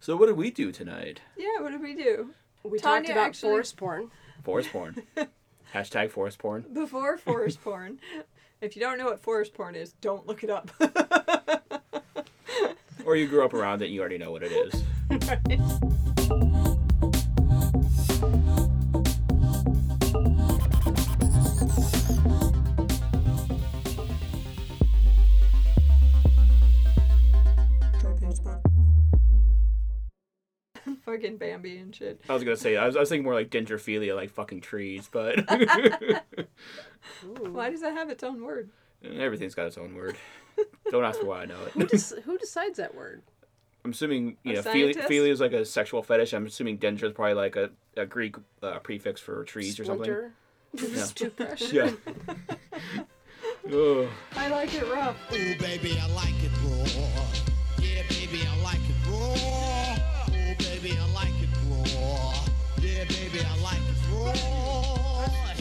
So what did we do tonight? Yeah, what did we do? We Tanya talked about actually- forest porn. Forest porn. Hashtag forest porn. Before forest porn. If you don't know what forest porn is, don't look it up. Or you grew up around it and you already know what it is. Fucking Bambi and shit. I was gonna say I was, I was thinking more like dendrophilia, like fucking trees, but Why does that have its own word? everything's got its own word. Don't ask me why I know Who, it. des- who decides that word? I'm assuming you A know philia, scientist? philia is like a sexual fetish. I'm assuming dendra is probably like a, a Greek uh, prefix for trees or something. Splinter? Yeah. Toothbrush? Yeah. Ugh. I like it rough. Ooh, baby, I like it raw.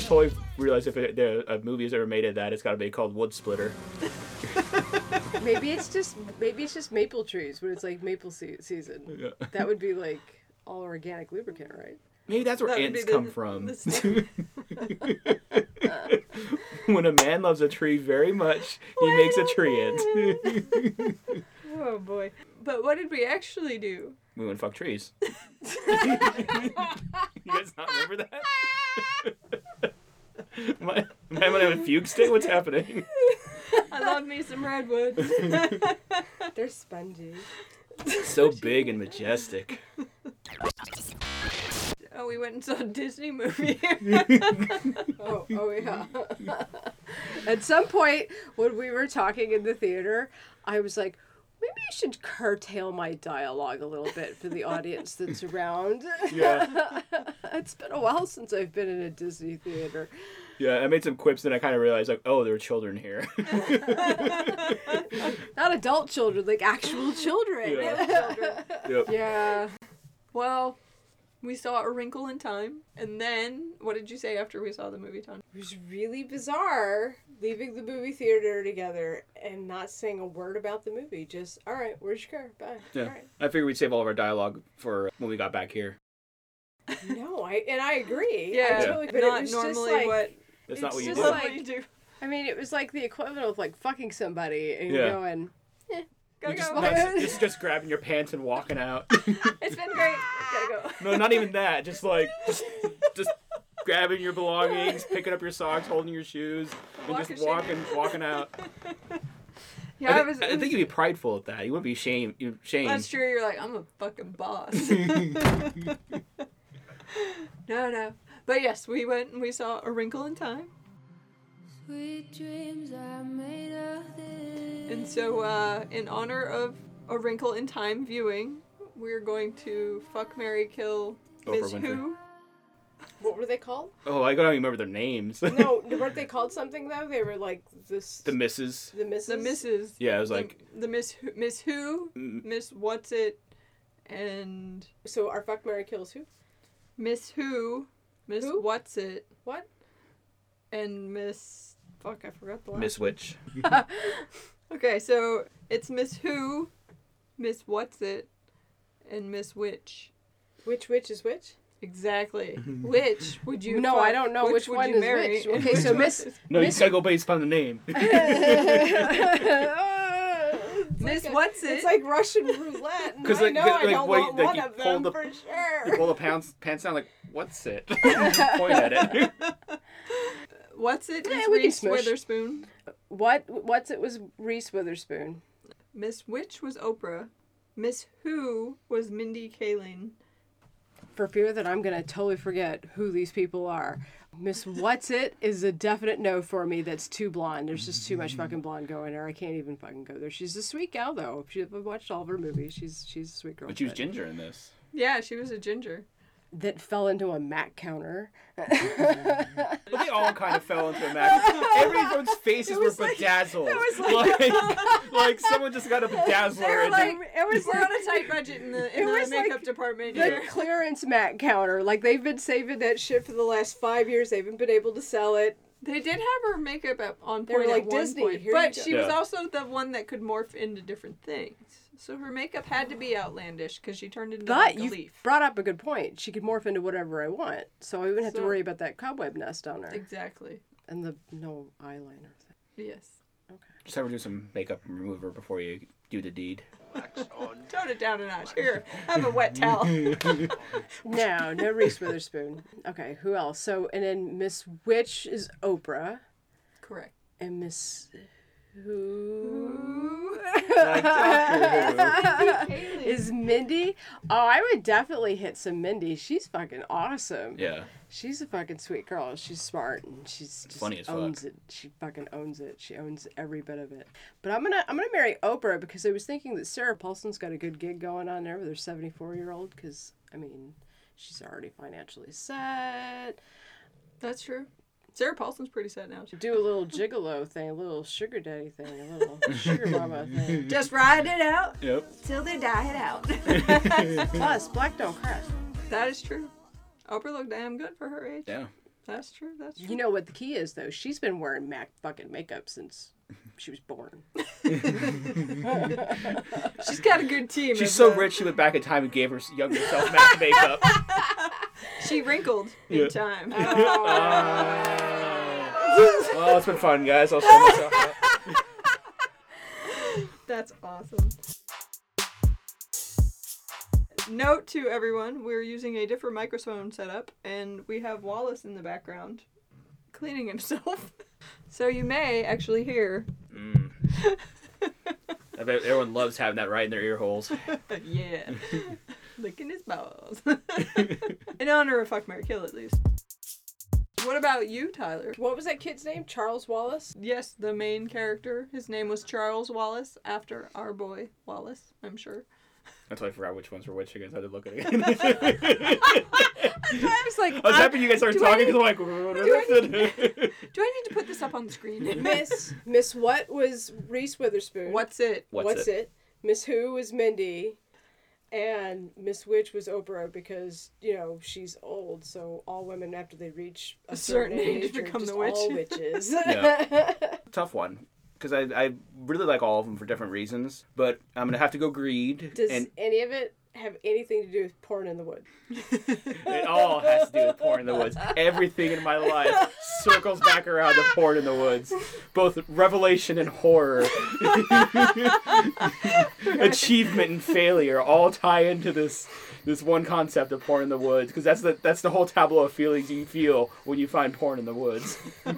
Raw. totally realized if it, there, a movie is ever made of that, it's got to be called Wood Splitter. Maybe it's just maybe it's just maple trees when it's like maple se- season. Yeah. That would be like all organic lubricant, right? Maybe that's where That would be ants the- come from. the when a man loves a tree very much, he makes a tree ant. Oh boy. But what did we actually do? we went fuck trees. you guys not remember that? Am, I, am I on a fugue state? What's happening? I love me some redwood. They're spongy. so big and majestic. oh, we went and saw a Disney movie. Oh, oh yeah. At some point when we were talking in the theater, I was like, maybe I should curtail my dialogue a little bit for the audience that's around. Yeah. it's been a while since I've been in a Disney theater. Yeah, I made some quips and I kind of realized, like, oh, there are children here. Not adult children, like actual children. Yeah. yep. yeah. well, we saw A Wrinkle in Time, and then what did you say after we saw the movie, Ton? It was really bizarre leaving the movie theater together and not saying a word about the movie. Just, all right, where's your car? Bye. Yeah. All right. I figured we'd save all of our dialogue for when we got back here. No, I and I agree. I Yeah, totally, but not it was normally just like, what. That's not what you just do. Like- do you do? I mean, it was like the equivalent of like fucking somebody and Yeah. going, eh, Gotta You just, go. that's- just just grabbing your pants and walking out. It's been great. Gotta go. no, not even that. Just like just just grabbing your belongings, picking up your socks, holding your shoes, and Walk of just shame. walking walking out. Yeah, I, I, was. I think you'd be prideful at that. You wouldn't be shame. You shame. That's true. You're like, I'm a fucking boss. no, no. But yes, we went and we saw A Wrinkle in Time. Sweet dreams are made of this. And so, uh, in honor of A Wrinkle in Time viewing, we're going to fuck, Mary, kill Oprah Miss Winfrey. Who. what were they called? oh, I don't even remember their names. No, weren't they called something though? They were like this. the misses. the misses. The Mrs. Yeah, it was the- like the, Miss Who, Miss Who, mm, Miss What's It, and So our fuck Mary kills who? Miss Who, Miss Who? What's It, What? and Miss. Fuck, I forgot the last. Miss Witch. Okay, so it's Miss Who, Miss What's It, and Miss Which. Which which is which? Exactly. Which would you? No, fuck? I don't know which would one you is marry, which. Okay, so Miss- No, Miss- you gotta go based on the name. Miss What's It? It's like Russian roulette. And 'Cause, I like, know like, I don't want like, one you of them the- for you pull the pants pants down like, what's it? Point at it. What's It? Yeah, is we can Reese smush. Witherspoon. What? What's it was Reese Witherspoon. Miss Witch was Oprah. Miss Who was Mindy Kaling. For fear that I'm gonna totally forget who these people are. Miss What's It is a definite no for me. That's too blonde. There's just too much fucking blonde going there. I can't even fucking go there. She's a sweet gal though. She, I've watched all of her movies. She's she's a sweet girl. But she was ginger in this. Yeah, she was a ginger. That fell into a Mac counter. But they all kind of fell into a Mac. Everyone's faces were was like- bedazzled. it was like, like someone just got a bedazzler. They were and like, it was we're like- on a tight budget in the, in the makeup like department the here. clearance Mac counter. Like they've been saving that shit for the last five years. They haven't been able to sell it. They did have her makeup at, on They were point like, at one "Disney, point, here but go." she was also the one that could morph into different things. So her makeup had to be outlandish because she turned into But like a you leaf. brought up a good point. She could morph into whatever I want, so I wouldn't have to worry about that cobweb nest on her Exactly. and the no eyeliner thing. Yes. Okay. Just have her do some makeup remover before you do the deed. Tone it down a notch. Here, I have a wet towel. No, no Reese Witherspoon. Okay, who else? So and then Miss Witch is Oprah, Correct. and Miss Who Like Doctor is Mindy. Oh, I would definitely hit some Mindy. She's fucking awesome. Yeah. She's a fucking sweet girl. She's smart and she's just Funny as fuck. owns it. She fucking owns it. She owns every bit of it. But I'm gonna I'm gonna marry Oprah because I was thinking that Sarah Paulson's got a good gig going on there with her 74 year old. Because I mean, she's already financially set. That's true. Sarah Paulson's pretty sad now. too. Do a little gigolo thing, a little sugar daddy thing, a little sugar mama thing. Just ride it out Yep. till they die it out. Plus, black don't crack. that is true. Oprah looked damn good for her age. Yeah. That's true. That's true. You know what the key is though? She's been wearing Mac fucking makeup since she was born. She's got a good team. She's so rich she went back in time and gave her younger self MAC makeup. She wrinkled in Yeah. time. Uh, well, it's been fun, guys. I'll send myself out. That's awesome. Note to everyone, we're using a different microphone setup, and we have Wallace in the background cleaning himself. So you may actually hear, Mm. I bet everyone loves having that right in their ear holes. yeah, licking his balls. in honor of Fuck Mary Kill, at least. What about you, Tyler? What was that kid's name? Charles Wallace? Yes, the main character. His name was Charles Wallace, after our boy Wallace, I'm sure. That's why I forgot which ones were which. I guess I had to look at it again. I was like, I was I- happy uh, you guys started do I talking need- because I'm like, do I need to put this up on the screen? Miss Miss what was Reese Witherspoon? What's it? What's, it? Miss Who was Mindy, and Miss Witch was Oprah because you know she's old, so all women after they reach a, A certain, certain age age, are become just the witch. all witches. Yeah. Tough one. Because I, I really like all of them for different reasons. But I'm going to have to go greed. Does and any of it have anything to do with porn in the woods? it all has to do with porn in the woods. Everything in my life circles back around to porn in the woods. Both revelation and horror. Achievement and failure all tie into this this one concept of porn in the woods because that's the that's the whole tableau of feelings you feel when you find porn in the woods.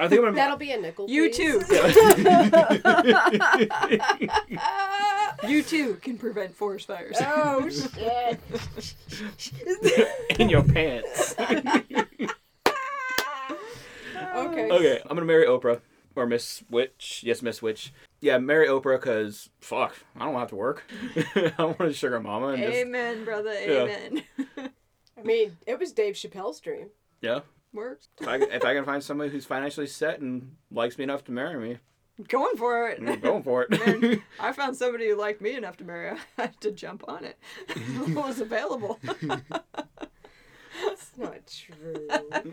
I think I'm gonna That'll be a nickel. You please. too. You too can prevent forest fires. Oh shit! in your pants. Okay. Okay, I'm gonna marry Oprah or Miss Witch. Yes, Miss Witch. Yeah, marry Oprah because fuck, I don't have to work. I want a sugar mama and just Amen, brother. Yeah. Amen. I mean, it was Dave Chappelle's dream. yeah. Works. If I, if I can find somebody who's financially set and likes me enough to marry me, Going for it. I'm going for it. Man, I found somebody who liked me enough to marry. I had to jump on it. it was available. That's not true.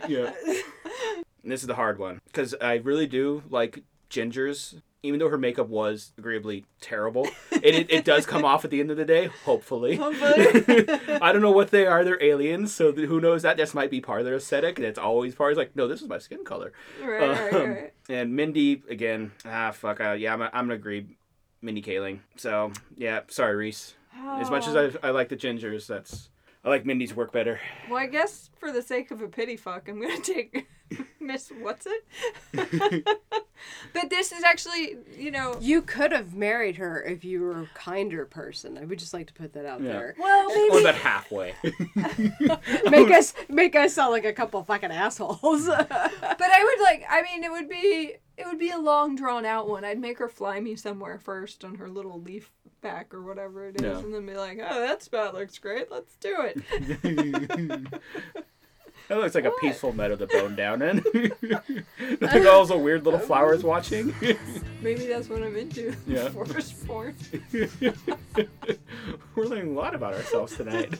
yeah. And this is the hard one because I really do like Ginger's. Even though her makeup was agreeably terrible, it, it, it does come off at the end of the day, hopefully. Hopefully. I don't know what they are. They're aliens, so who knows? That just might be part of their aesthetic, and it's always part. It's like, no, this is my skin color. right, right, Um, right. And Mindy again. Ah, fuck. Uh, yeah, I'm, I'm gonna agree. Mindy Kaling. So yeah, sorry, Reese. As much as Oh. I, I like the gingers, that's I like Mindy's work better. Well, I guess for the sake of a pity fuck, I'm gonna take Miss What's it? but this is actually, you know. You could have married her if you were a kinder person. I would just like to put that out Yeah. there. Well, Only maybe. about halfway. make us make us sound like a couple fucking assholes. But I would like. I mean, it would be. It would be a long drawn out one. I'd make her fly me somewhere first on her little leaf back or whatever it is, Yeah. and then be like, "Oh, that spot looks great. Let's do it." That looks like a peaceful meadow to bone down in. like all those weird little flowers watching. Maybe that's what I'm into. Yeah. Forest porn. We're learning a lot about ourselves tonight.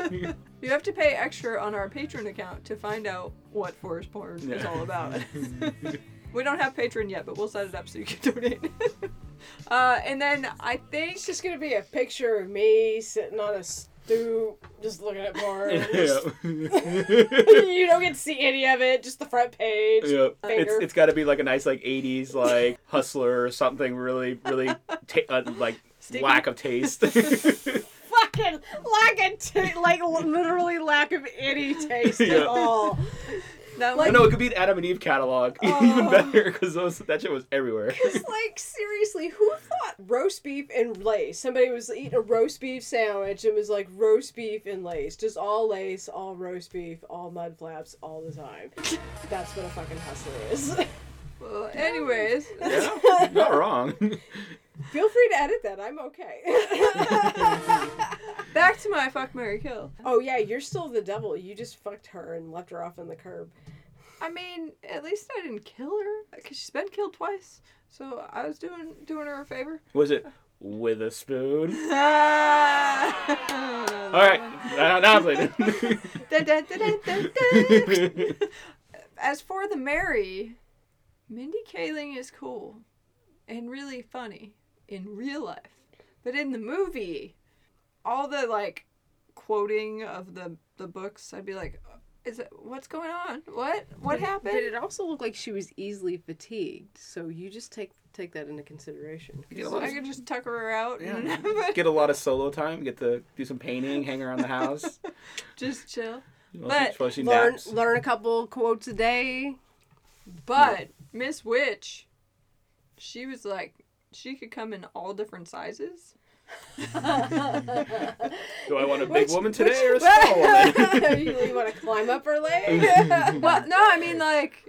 You have to pay extra on our Patreon account to find out what forest porn is all about. we don't have Patreon yet, but we'll set it up so you can donate. Uh, and then I think It's just gonna be a picture of me sitting on a stoop, just looking at porn. yeah. you don't get to see any of it, just the front page. Yeah, it's it's got to be like a nice like '80s like hustler or something really really ta- uh, like Sticky. lack of taste. Fucking lack of ta- like literally lack of any taste Yeah. at all. That I one. know it could be an Adam and Eve catalog, even Oh. better because that shit was everywhere. It's like seriously, who thought roast beef and lace? Somebody was eating a roast beef sandwich and was like roast beef and lace, just all lace, all roast beef, all mud flaps, all the time. That's what a fucking hustler is. Well, anyways, Yeah, not wrong. Feel free to edit that. I'm okay. Back to my fuck Mary kill. oh yeah, you're still the devil. You just fucked her and left her off on the curb. I mean, at least I didn't kill her because she's been killed twice. So I was doing doing her a favor. Was it with a spoon? All All right, now, now I'm playing it. As for the Mary, Mindy Kaling is cool and really funny in real life, but in the movie, all the like quoting of the the books, I'd be like, "Is it what's going on? What what happened?" But it also looked like she was easily fatigued. So you just take take that into consideration. Get I of- could just tuck her out and Get a lot of solo time. Get to do some painting, hang around the house. just chill. Mostly- But mostly Learn naps. learn a couple quotes a day. But Miss Witch, she was like, she could come in all different sizes. Do I want a big Which- woman today or a small woman? you, you want to climb up her leg? Well, no, I mean like,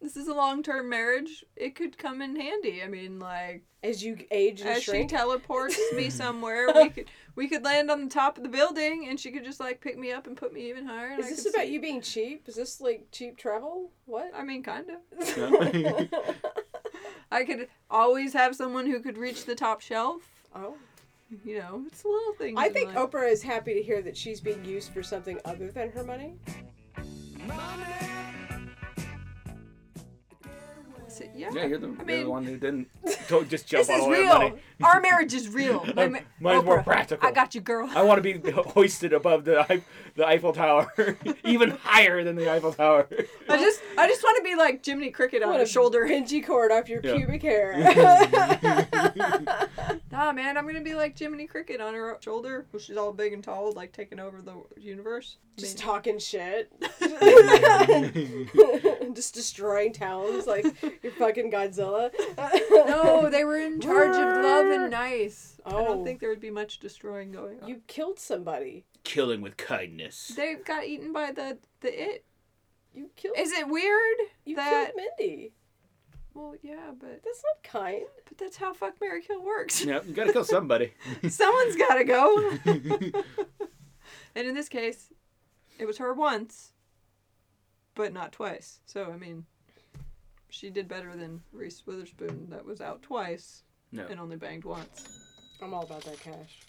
this is a long-term marriage. It could come in handy. I mean, like, As you age and as she teleports me somewhere, we could we could land on the top of the building, and she could just like pick me up and put me even higher. and Is I this about see- you being cheap? Is this like cheap travel? What? I mean, kind of. I could always have someone who could reach the top shelf. oh. You know, it's a little thing. I think life. Oprah is happy to hear that she's being used for something other than her money. So, yeah. yeah, you're the, I you're the one who didn't don't just jump This all is the real. money. Our marriage is real. My ma- Mine's more practical. I got you, girl. I want to be hoisted above the Eif- the Eiffel Tower, even higher than the Eiffel Tower. I just, I just want to be like Jiminy Cricket on What her a shoulder. Pinchy cord off your Yeah. pubic hair. Nah, man, I'm gonna be like Jiminy Cricket on her shoulder. Well, she's all big and tall, like taking over the universe. Just mean, talking shit. Just destroying towns like you're fucking Godzilla. no, they were in charge of love and nice. I Oh. don't think there would be much destroying going on. You killed somebody. Killing with kindness. They got eaten by the the it. You killed. Is it weird you that? killed Mindy. Well, yeah, but That's not kind. but that's how fuck Mary Kill works. Yeah, you gotta kill somebody. Someone's gotta go. and in this case, it was her once, but not twice. So I mean, she did better than Reese Witherspoon, that was out twice No. and only banged once. I'm all about that cash.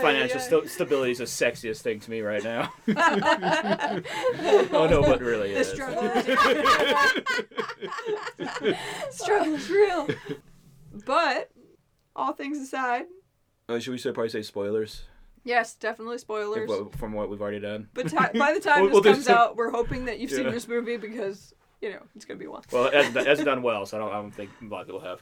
Financial sta- stability is the sexiest thing to me right now. oh no, but really The is. struggle. Struggle's real. But all things aside, Uh, should we say probably say spoilers yes, definitely spoilers. What- from what we've already done? But ti by the time We'll- we'll this do comes some- out, we're hoping that you've seen Yeah. this movie because you know it's gonna be one. Well, it hasn't, done well, so I don't, I don't think a of people have.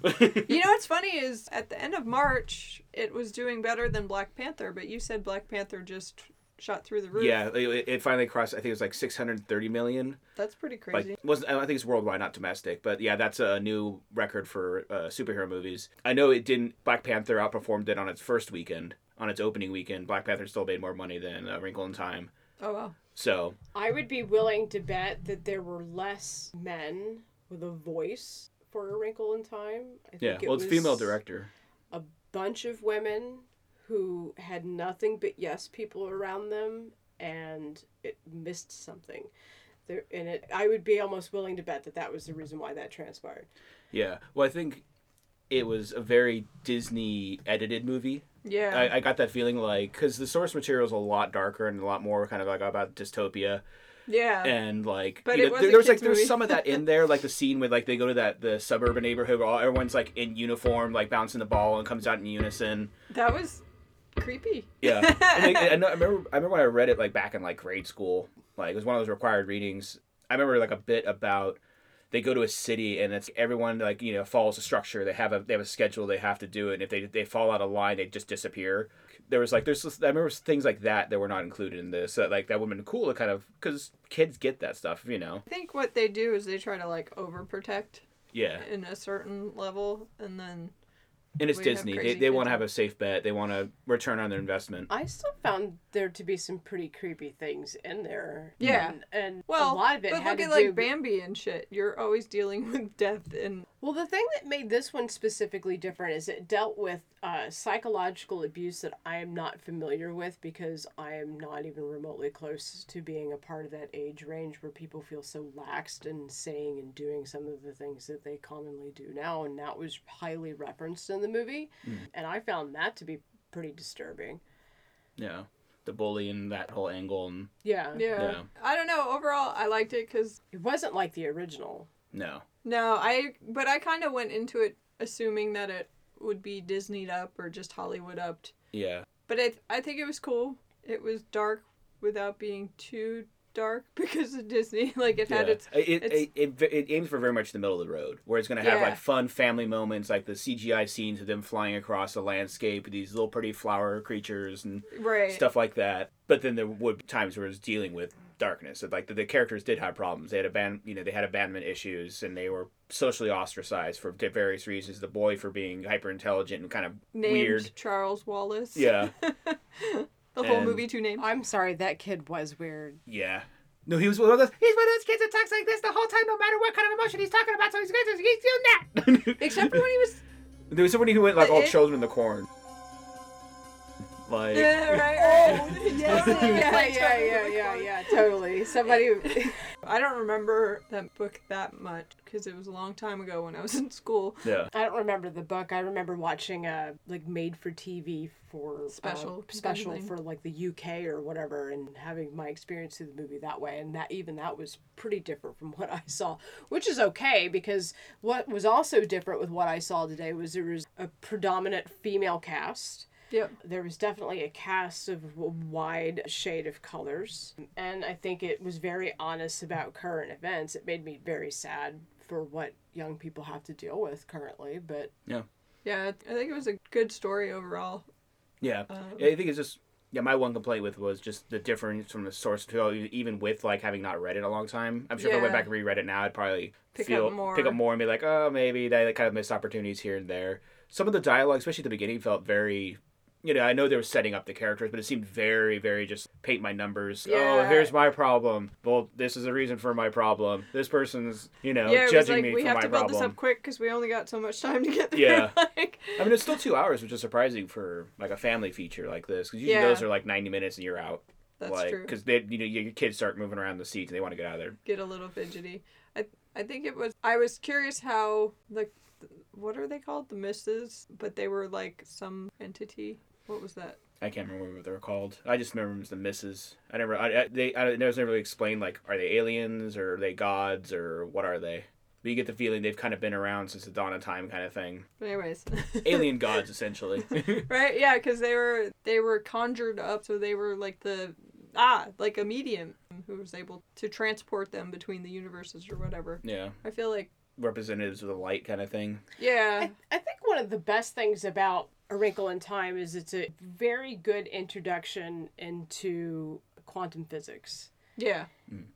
You know what's funny is at the end of March, it was doing better than Black Panther, but you said Black Panther just shot through the roof. yeah, it, it finally crossed. I think it was like 630 million. That's pretty Like, crazy. wasn't I think it's worldwide, not domestic, but yeah, that's a new record for uh, superhero movies. I know it didn't. Black Panther outperformed it on its first weekend, on its opening weekend. Black Panther still made more money than uh, Wrinkle in Time. Oh wow. So I would be willing to bet that there were less men with a voice for A Wrinkle in Time. I think yeah, it well, it's female director. A bunch of women who had nothing but yes people around them, and it missed something. There, and it, I would be almost willing to bet that that was the reason why that transpired. Yeah, well, I think it was a very Disney edited movie. Yeah. I, I got that feeling like because the source material is a lot darker and a lot more kind of like about dystopia. Yeah. and like But you know, was there, a there was like there's some of that in there like the scene with like they go to that the suburban neighborhood where all, everyone's like in uniform like bouncing the ball and comes out in unison that was creepy. yeah and I, I, know, I remember i remember when i read it like back in like grade school like it was one of those required readings i remember like a bit about they go to a city and it's everyone like you know follows a structure. They have a they have a schedule they have to do it. And if they they fall out of line they just disappear. There was like there's i remember things like that that were not included in this. So, like that would have been cool to kind of because kids get that stuff you know? I think what they do is they try to like overprotect yeah. in a certain level, and then and it's We disney they, they want to have a safe bet they want to return on their investment I still found there to be some pretty creepy things in there. Yeah. And, and well, a lot of it but had look to at like do Bambi and shit. You're always dealing with death and Well, the thing that made this one specifically different is it dealt with uh, psychological abuse that I am not familiar with because I am not even remotely close to being a part of that age range where people feel so laxed in saying and doing some of the things that they commonly do now. And that was highly referenced in the movie. And I found that to be pretty disturbing. yeah the bully and that whole angle and Yeah. yeah. Yeah. I don't know. Overall, I liked it because It wasn't like the original. no no, I but I kind of went into it assuming that it would be Disneyed up or just Hollywood upped. yeah But I I think it was cool. It was dark without being too dark because of Disney. Like it had Yeah. its it, it, it's- it, it, it aims for very much the middle of the road, where it's going to have Yeah. like fun family moments, like the CGI scenes of them flying across the landscape, with these little pretty flower creatures and right. stuff like that. But then there would be times where it's dealing with darkness. Like the, the characters did have problems. They had aban- you know, they had abandonment issues, and they were socially ostracized for various reasons. The boy for being hyper intelligent and kind of Named weird. Charles Wallace. Yeah, The whole And- movie two names. I'm sorry, that kid was weird. yeah. No, he was one of those. He's one of those kids that talks like this the whole time, no matter what kind of emotion he's talking about. So he's good. He's doing that. Except for when he was There was somebody who went like all It- children in the corn. Like Yeah, right, right. yes, yeah, yeah, yeah, yeah, yeah, totally. Somebody. I don't remember that book that much because it was a long time ago when I was in school. yeah. I don't remember the book. I remember watching a like made for TV for uh, Special special for like the UK or whatever, and having my experience through the movie that way, and that even that was pretty different from what I saw, which is okay because what was also different with what I saw today was there was a predominant female cast. Yep. There was definitely a cast of a wide shade of colors, and I think it was very honest about current events. It made me very sad for what young people have to deal with currently, but Yeah, Yeah, I think it was a good story overall. Yeah. Um, I think it's just yeah. My one complaint with was just the difference from the source material, even with like having not read it a long time. I'm sure if I went Yeah. back and reread it now, I'd probably Pick feel up more. pick up more and be like, oh, maybe they kind of missed opportunities here and there. Some of the dialogue, especially at the beginning, felt very. You know, I know they were setting up the characters, but it seemed very, very just paint my numbers. Oh, here's my problem. Well, this is the reason for my problem. This person's, you know, yeah, judging like me we have to build problem. this up quick because we only got so much time to get there. Yeah. like, I mean, it's still two hours, which is surprising for like a family feature like this. Because usually Yeah. those are like ninety minutes and you're out. that's like, true. Because they, you know, your kids start moving around the seats and they want to get out of there. Get a little fidgety. I I think it was. I was curious how the what are they called the misses, but they were like some entity. What was that? I can't remember what they were called. I just remember them as the misses. I never, I, I they, I, it was never really explained. Like, are they aliens or are they gods or what are they? But you get the feeling they've kind of been around since the dawn of time, kind of thing. But anyways. Alien gods, essentially. right? Yeah, because they were they were conjured up, so they were like the ah like a medium who was able to transport them between the universes or whatever. yeah, I feel like representatives of the light, kind of thing. yeah, I, I think one of the best things about A Wrinkle in Time is it's a very good introduction into quantum physics. yeah,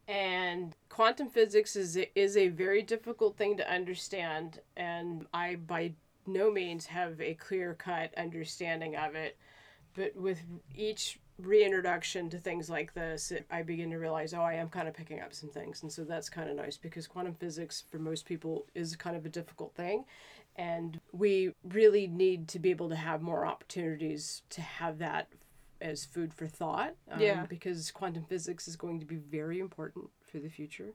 And quantum physics is a, is a very difficult thing to understand, and I by no means have a clear cut understanding of it. But with each reintroduction to things like this, it, I begin to realize, oh, I am kind of picking up some things, and so that's kind of nice because quantum physics for most people is kind of a difficult thing, and we really need to be able to have more opportunities to have that as food for thought. um, Yeah. Because quantum physics is going to be very important for the future.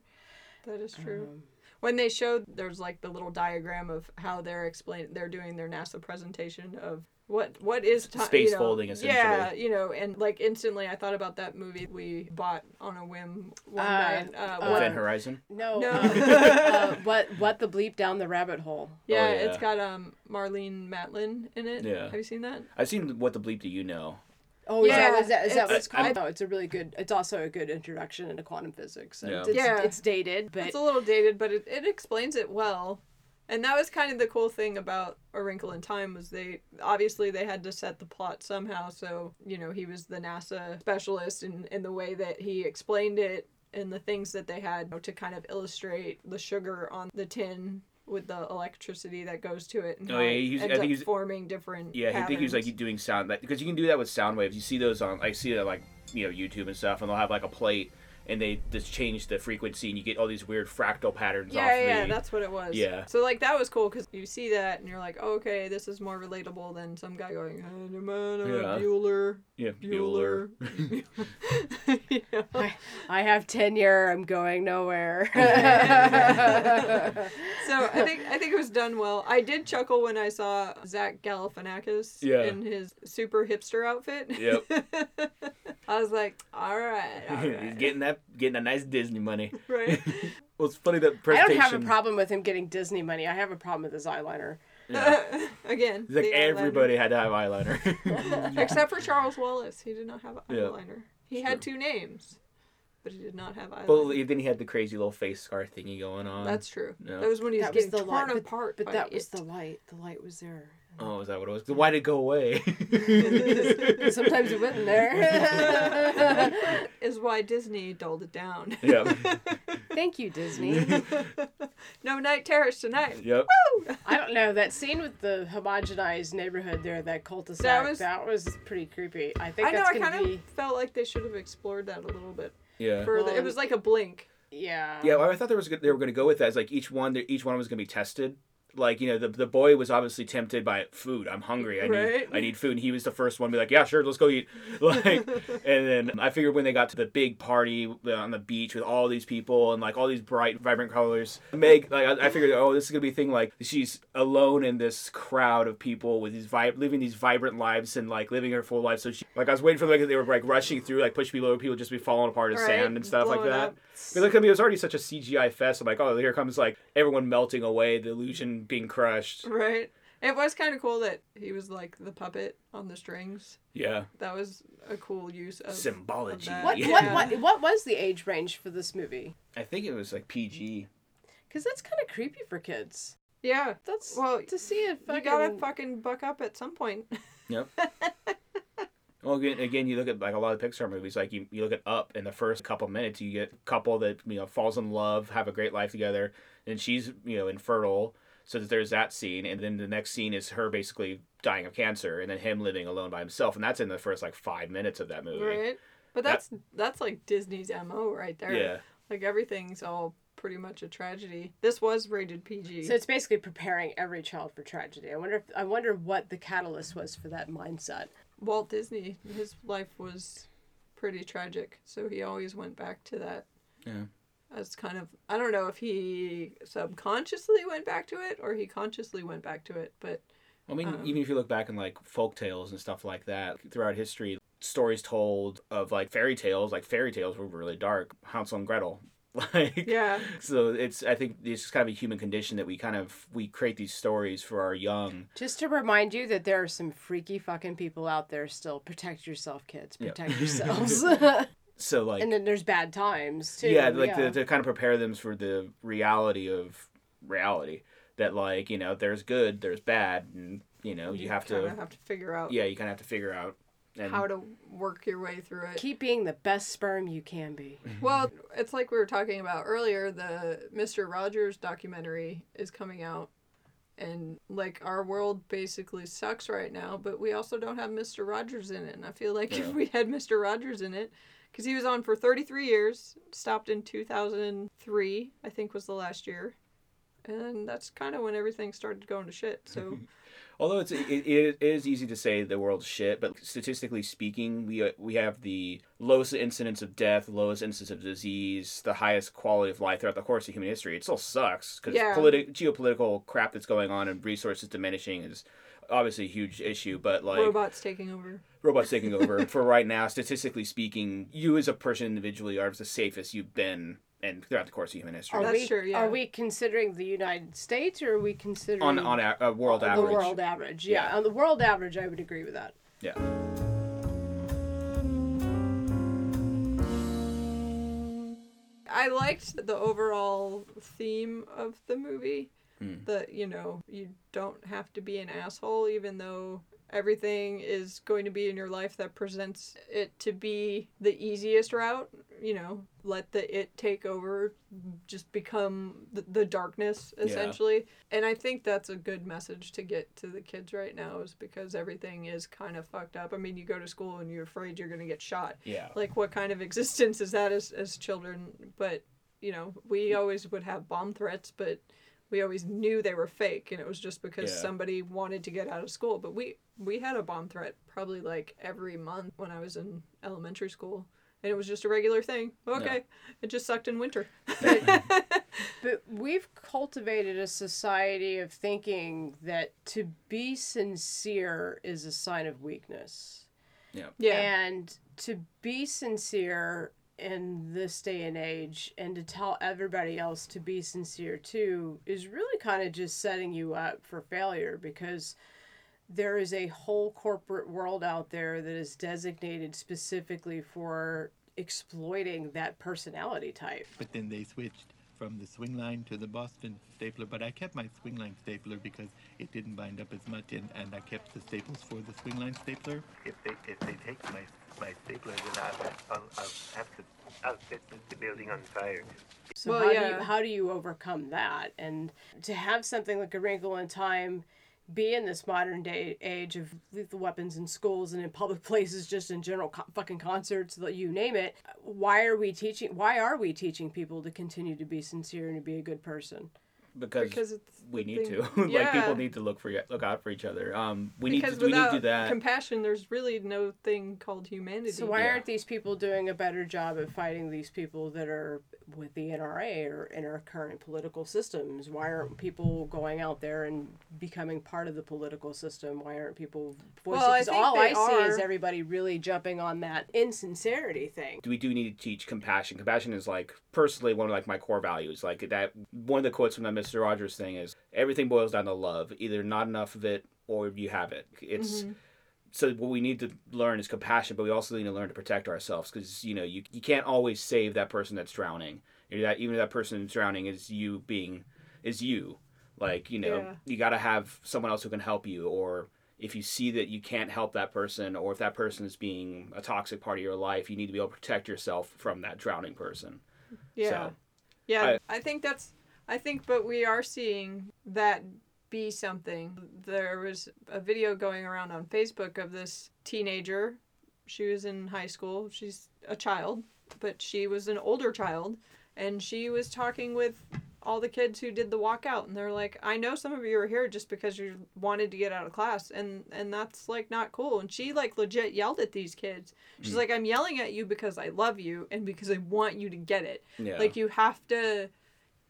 that is true. Um, when they showed there's like the little diagram of how they're explaining, they're doing their NASA presentation of what what is time Space you know, folding, essentially. Yeah, you know, and like instantly I thought about that movie we bought on a whim one Uh, night. Uh, uh, what- Event Horizon. No. No. uh, what what the bleep down the rabbit hole? yeah, Oh, it's yeah. got um Marlene Matlin in it. Yeah. Have you seen that? I've seen What the Bleep Do You Know? Oh, is Yeah, that, is that, is that it's- what it's called? I'm- no, it's a really good. It's also a good introduction into quantum physics. and Yeah. It's, Yeah. it's dated, but It's a little dated, but it, it explains it well. And that was kind of the cool thing about A Wrinkle in Time was they obviously they had to set the plot somehow. So you know he was the NASA specialist, and in the way that he explained it and the things that they had to kind of illustrate the sugar on the tin with the electricity that goes to it and Oh, yeah, it he's- I think up he's- forming different. Yeah, I think he was like doing sound like because you can do that with sound waves. You see those on I see it on, like you know YouTube and stuff, and they'll have like a plate and they just change the frequency and you get all these weird fractal patterns Yeah, off yeah, the. that's what it was. Yeah. So like that was cool because you see that and you're like, oh, okay, this is more relatable than some guy going, Yeah. yeah. Bueller, yeah, Bueller. Bueller. you know? I, I have tenure. I'm going nowhere. So I think I think it was done well. I did chuckle when I saw Zach Galifianakis Yeah. in his super hipster outfit. Yep. I was like, all right, all He's getting that getting a nice Disney money. right. Well, it's funny that I presentation. don't have a problem with him getting Disney money. I have a problem with his eyeliner. Yeah. Again, He's like the eyeliner. everybody had to have eyeliner. except for Charles Wallace, he did not have Yeah. eyeliner. He had two names, but he did not have eyeliner. but then he had the crazy little face scar thingy going on. That's true. Yeah. That was when he was That was getting the torn light, but, apart. but by that was it. the light. The light was there. Oh, is that what it was? Why did it go away? Sometimes it went in there. is why Disney dulled it down. yep. Thank you, Disney. no night terrors tonight. Yep. Woo! I don't know that scene with the homogenized neighborhood there, that cul-de-sac. That That was- was, pretty creepy. I think I know. I gonna kind be. of felt like they should have explored that a little bit Yeah. further. it was like a blink. Yeah. Yeah, well, I thought there was they were going to go with that. As like each one, each one was going to be tested. Like you know, the the boy was obviously tempted by food. I'm hungry. I need Right. I need food. And he was the first one to be like, yeah, sure, let's go eat. Like, and then I figured when they got to the big party uh, on the beach with all these people and like all these bright, vibrant colors, Meg, like I, I figured, oh, this is gonna be a thing. Like she's alone in this crowd of people with these vi- living these vibrant lives and like living her full life. So she like I was waiting for them like they were like rushing through, like pushing people over, people just be falling apart in Right, sand and stuff like that. up. Because like, I mean, it was already such a CGI fest. I'm like, oh, here comes like everyone melting away, the illusion being crushed. Right. It was kind of cool that he was like the puppet on the strings. Yeah, That was a cool use of symbology. that. What, Yeah. what what what was the age range for this movie? I think it was like PG. Because that's kind of creepy for kids. Yeah. That's Well, to see it. You gotta fucking buck up at some point. Yep. well, again, again, you look at like a lot of Pixar movies. Like you, you look at Up. In the first couple minutes, you get a couple that you know falls in love, have a great life together, and she's you know infertile. So that there's that scene, and then the next scene is her basically dying of cancer, and then him living alone by himself, and that's in the first like five minutes of that movie. Right. But That- that's that's like Disney's MO right there. Yeah. Like everything's all pretty much a tragedy. This was rated PG. So it's basically preparing every child for tragedy. I wonder. If, I wonder what the catalyst was for that mindset. Walt Disney, his life was pretty tragic, so he always went back to that. Yeah. As kind of, I don't know if he subconsciously went back to it or he consciously went back to it, but I mean, Um, even if you look back in like folk tales and stuff like that throughout history, stories told of like fairy tales, like fairy tales were really dark. Hansel and Gretel, like yeah, So it's I think it's just kind of a human condition that we kind of we create these stories for our young. Just to remind you that there are some freaky fucking people out there still. Protect yourself, kids. Yeah. Protect yourselves. So like and then there's bad times too. yeah, like To, to kind of prepare them for the reality of reality. That like you know there's good, there's bad, and you know you, have to have to figure out yeah you kind of have to figure out and how to work your way through it. keep being the best sperm you can be. Well, it's like we were talking about earlier. The Mister Rogers documentary is coming out, and like our world basically sucks right now. But we also don't have Mister Rogers in it. And I feel like Yeah. if we had Mister Rogers in it, because he was on for thirty three years, stopped in two thousand three, I think was the last year, and that's kind of when everything started going to shit. So Although it's it, it is easy to say the world's shit, but statistically speaking, we uh, we have the lowest incidence of death, lowest incidence of disease, the highest quality of life throughout the course of human history. It still sucks because Yeah. politi- geopolitical crap that's going on and resources diminishing is obviously a huge issue. But like Robots taking over. robots taking over for right now, statistically speaking, you as a person individually are the safest you've been and throughout the course of human history Are That's we, true, yeah. Are we considering the United States or are we considering on on a, a world the world average? Yeah. Yeah. on the world average, I would agree with that. Yeah. I liked the overall theme of the movie. Hmm. That, you know, you don't have to be an asshole, even though everything is going to be in your life that presents it to be the easiest route. You know, let the it take over, just become the, the darkness, essentially. And I think that's a good message to get to the kids right now, is because everything is kind of fucked up. I mean, you go to school and you're afraid you're going to get shot Yeah. like what kind of existence is that as, as children but you know we always would have bomb threats but we always knew they were fake and it was just because Yeah. somebody wanted to get out of school. But we we had a bomb threat probably like every month when i was in elementary school and it was just a regular thing. Okay it just sucked in winter. But we've cultivated a society of thinking that to be sincere is a sign of weakness. yeah. Yeah. And to be sincere in this day and age and to tell everybody else to be sincere too is really kind of just setting you up for failure because there is a whole corporate world out there that is designated specifically for exploiting that personality type. But then they switched from the Swingline to the Boston stapler. But I kept my Swingline stapler because it didn't bind up as much, and, and I kept the staples for the Swingline stapler. If they if they take my my stapler, then I'll, I'll, I'll have to I'll set the building on fire. So Well, how do you how do you overcome that? And to have something like a Wrinkle in Time be in this modern day age of lethal weapons in schools and in public places, just in general, co- fucking concerts, you name it. Why are we teaching? Why are we teaching people to continue to be sincere and to be a good person? Because, because it's we need thing- to. like people need to look for look out for each other. Um, we need to we need without to do that. compassion there's really no thing called humanity So why Yeah. aren't these people doing a better job of fighting these people that are with the NRA or in our current political systems? Why aren't people going out there and becoming part of the political system? Why aren't people voicing? Well, I 'cause think all they I see is everybody really jumping on that insincerity thing. Do we do need to teach compassion. Compassion is like personally one of like my core values. Like that one of the quotes from that Mr. Rogers thing is everything boils down to love. Either not enough of it or you have it. It's Mm-hmm. So what we need to learn is compassion, but we also need to learn to protect ourselves because you know you, you can't always save that person that's drowning. You know, that even if that person that's drowning is you being is you. Like you know Yeah. you got to have someone else who can help you or if you see that you can't help that person or if that person is being a toxic part of your life you need to be able to protect yourself from that drowning person Yeah. So, yeah, I, think that's I think but we are seeing that be something. There was a video going around on Facebook of this teenager. She was in high school. She's a child, but she was an older child and she was talking with all the kids who did the walkout and they're like i know some of you are here just because you wanted to get out of class and and that's like not cool and she like legit yelled at these kids she's hmm. like i'm yelling at you because i love you and because i want you to get it yeah like you have to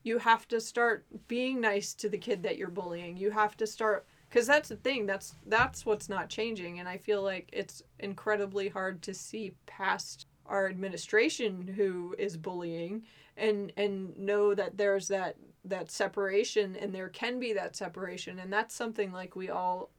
you have to start being nice to the kid that you're bullying. You have to start because that's the thing that's that's what's not changing and i feel like it's incredibly hard to see past our administration who is bullying and and know that there's that that separation and there can be that separation and that's something like we all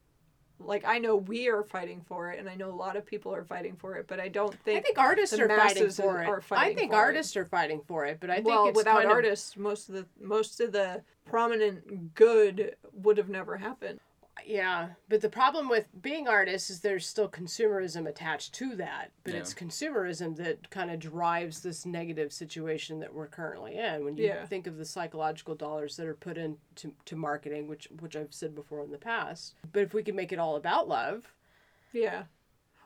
like i know we are fighting for it and i know a lot of people are fighting for it but i don't think I think artists are fighting for it. are I think for it. artists are fighting for it, but I think well, it's without kind of- artists, most of the most of the prominent good would have never happened. Yeah, but the problem with being artists is there's still consumerism attached to that. But Yeah. it's consumerism that kind of drives this negative situation that we're currently in. When you Yeah. think of the psychological dollars that are put into to marketing, which which I've said before in the past. But if we could make it all about love, Yeah.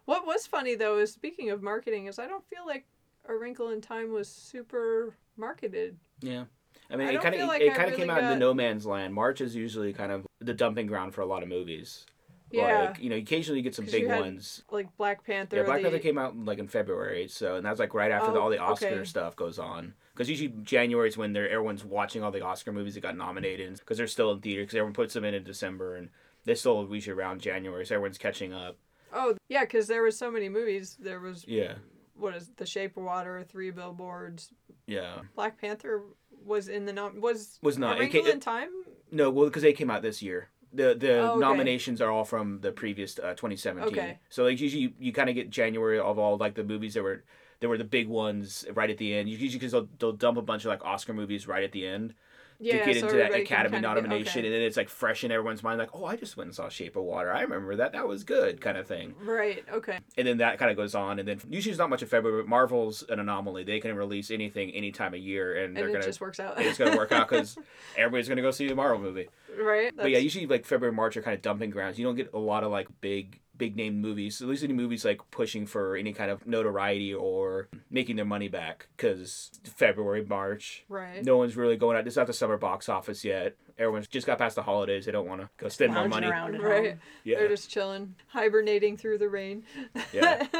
What was funny though is speaking of marketing is I don't feel like A Wrinkle in Time was super marketed. yeah i mean I it kind of like it kind of really came out in the no man's land march is usually kind of the dumping ground for a lot of movies Yeah. Like, you know, occasionally you get some big had ones. Like Black Panther. Yeah, Black the- Panther came out like in February, so and that's like right after the, Oh, all the Oscar okay. stuff goes on. Because usually January is when they're everyone's watching all the Oscar movies that got nominated because they're still in theater because everyone puts them in in December and they still usually around January, so everyone's catching up. Oh yeah, because there was so many movies. There was Yeah, what is The Shape of Water, Three Billboards, yeah. Black Panther was in the nom was Was not- it ca- in Time. No, well, because they came out this year. The the Oh, okay. nominations are all from the previous uh, 2017. Okay. So like usually you, you kind of get January of all like the movies that were that were the big ones right at the end. Usually because they'll, they'll dump a bunch of like Oscar movies right at the end Yeah, to get so into that Academy nomination, okay. and then it's like fresh in everyone's mind, like, oh, I just went and saw Shape of Water. I remember that. That was good, kind of thing. Right. Okay. And then that kind of goes on, and then usually it's not much in February. But Marvel's an anomaly; they can release anything any time of year, and, And they're it gonna just works out. it's gonna work out because everybody's gonna go see the Marvel movie. right. But yeah, usually like February, March are kind of dumping grounds. You don't get a lot of like big, big name movies. At least any movies like pushing for any kind of notoriety or making their money back. Because February, March, right. no one's really going out. This is not the summer box office yet. Everyone's just got past the holidays. They don't want to go spend more Lounging money. around at Right. home. Yeah. They're just chilling, hibernating through the rain. Yeah.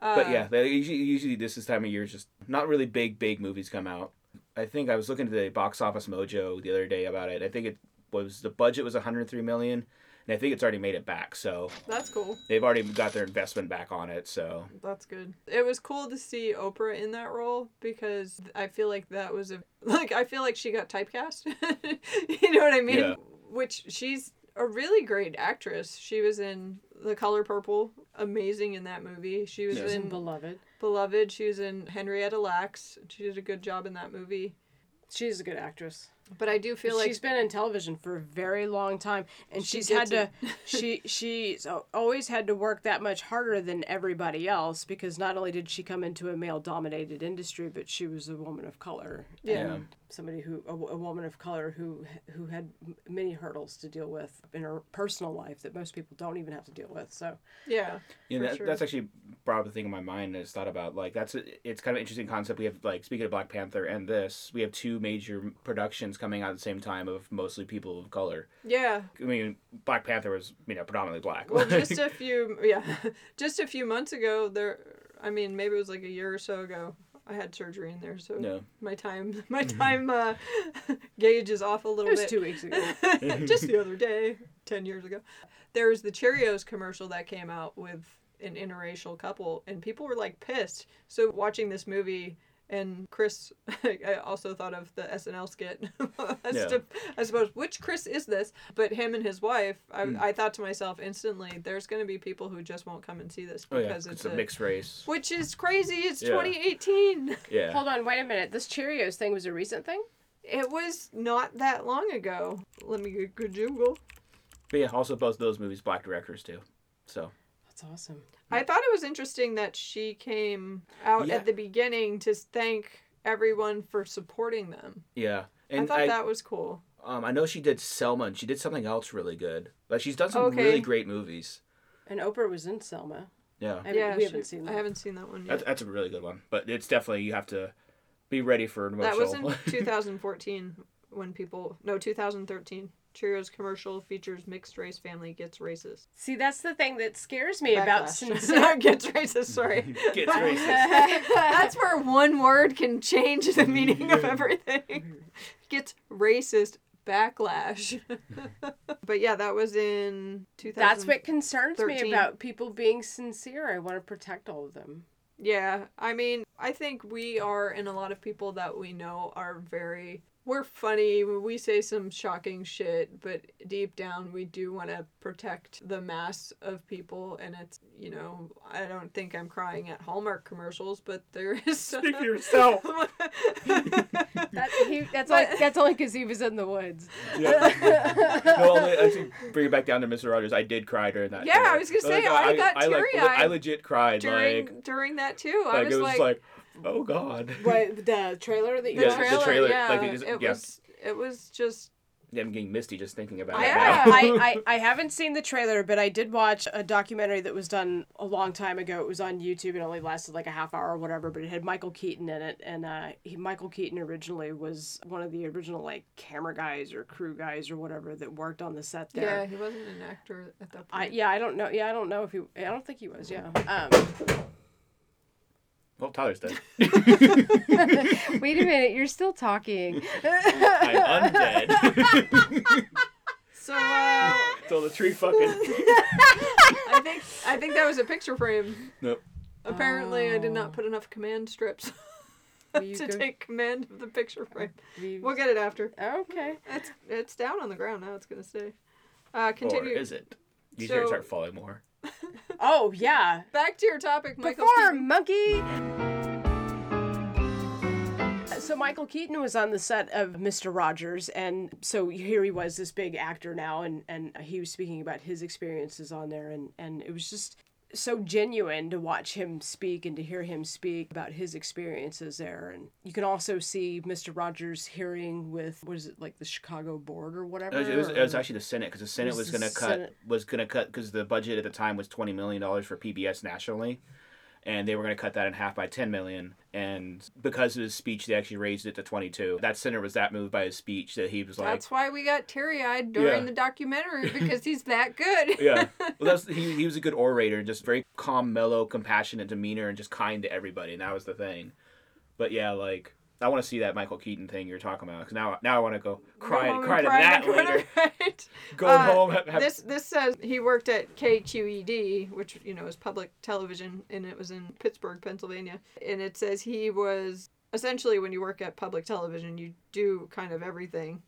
Uh, But yeah, they, usually, usually this is time of year just not really big, big movies come out. I think I was looking at the box office mojo the other day about it. I think it was the budget was 103 million, and I think it's already made it back. So That's cool. they've already got their investment back on it. So That's good. It was cool to see Oprah in that role because I feel like that was a like I feel like she got typecast. you know what I mean? Yeah. Which she's a really great actress. She was in The Color Purple, amazing in that movie. She was Yeah. in Beloved. Beloved. She was in Henrietta Lacks. She did a good job in that movie. She's a good actress. But I do feel like she's been in television for a very long time, and She she's had gets to. she she's always had to work that much harder than everybody else because not only did she come into a male-dominated industry, but she was a woman of color. Yeah. and somebody who a, a woman of color who who had many hurdles to deal with in her personal life that most people don't even have to deal with. So yeah. Yeah, for that, sure. that's actually brought up a thing in my mind. I just thought about like that's a, it's kind of an interesting concept. We have like speaking of Black Panther and this, we have two major productions coming out at the same time of mostly people of color. Yeah. I mean, Black Panther was you know predominantly black. Well, just a few, yeah, just a few months ago, there. I mean, maybe it was like a year or so ago. I had surgery in there, so No. my time, my time uh, gauge is off a little it was bit. two weeks ago. just the other day, ten years ago, there was the Cheerios commercial that came out with an interracial couple, and people were like pissed. So watching this movie. And Chris, I also thought of the SNL skit. as, Yeah. to, I suppose, which Chris is this? But him and his wife, I, Hmm. I thought to myself instantly, there's going to be people who just won't come and see this oh yeah, because it's, it's, a mixed race. Which is crazy. It's Yeah. 2018. Yeah. Hold on, wait a minute. This Cheerios thing was a recent thing. It was not that long ago. Let me get good Google. But yeah, also both those movies black directors too. So That's awesome. I thought it was interesting that she came out Yeah. at the beginning to thank everyone for supporting them. yeah, and I thought I, that was cool. um I know she did Selma and she did something else really good. Like she's done some Okay. really great movies. And Oprah was in Selma. Yeah, I haven't, yeah, we haven't seen that. I haven't seen that one yet. that's that's a really good one. But it's definitely you have to be ready for an emotional. That was emotional. in 2014 when people no 2013. Cheerios commercial features mixed race family gets racist. See, that's the thing that scares me about Backlash. sincere. gets racist. Sorry. Gets racist. That's where one word can change the meaning of everything. Gets racist backlash. but yeah, that was in 2000. That's what concerns me about people being sincere. I want to protect all of them. Yeah, I mean, I think we are, and a lot of people that we know are very. We're funny. We say some shocking shit, but deep down, we do want to protect the mass of people. And it's, you know, I don't think I'm crying at Hallmark commercials, but there is. Speak for yourself. That, he, that's only, that's only because he was in the woods. Yeah. no, I'll actually bring it back down to Mr. Rogers. I did cry during that. Yeah, too. I was gonna say, Like, I got I, like, teary-eyed I legit cried. during like, during that too. I was it was like, like, oh god. What the trailer that you the Yeah, the watched? trailer, trailer, yeah, like, they just- it yeah. was it was just I'm getting misty just thinking about I it. have- now. I, I, I haven't seen the trailer, but I did watch a documentary that was done a long time ago. It was on YouTube. It only lasted like a half hour or whatever, but it had Michael Keaton in it. And uh, he, Michael Keaton originally was one of the original like camera guys or crew guys or whatever that worked on the set there. Yeah, he wasn't an actor at that point. I, yeah, I don't know. Yeah, I don't know if he. I don't think he was. Yeah. Um, Well, Tyler's dead. wait a minute, you're still talking. I'm undead. So uh, so the tree fucking. I think I think that was a picture frame. Nope. Apparently, I did not put enough command strips to go- take command of the picture frame. we- We'll get it after. Okay. It's it's down on the ground now. It's gonna stay. Uh, Or continue. is it? You So- should start falling more. Oh yeah. Back to your topic, Michael. Perform, monkey. So Michael Keaton was on the set of Mr. Rogers, and so here he was, this big actor now, and and he was speaking about his experiences on there, and and it was just so genuine to watch him speak and to hear him speak about his experiences there, and you can also see Mr. Rogers hearing with what is it like the Chicago board or whatever. It was, it was, was actually the Senate because the Senate was was, gonna cut Senate. was gonna cut because the budget at the time was twenty million dollars for PBS nationally, and they were gonna cut that in half by ten million. And because of his speech, they actually raised it to twenty two. That senator was that moved by his speech that he was like, That's why we got teary eyed during Yeah. the documentary because he's that good. yeah. Well, that's he. He was a good orator, just very calm, mellow, compassionate demeanor, and just kind to everybody. And that was the thing. But yeah, like I want to see that Michael Keaton thing you're talking about because now, now I want to go cry, Go cry to cry in that later. right? Go Uh, home. Have, have, This this says he worked at KQED, which you know is public television, and it was in Pittsburgh, Pennsylvania. And it says he was essentially when you work at public television, you do kind of everything.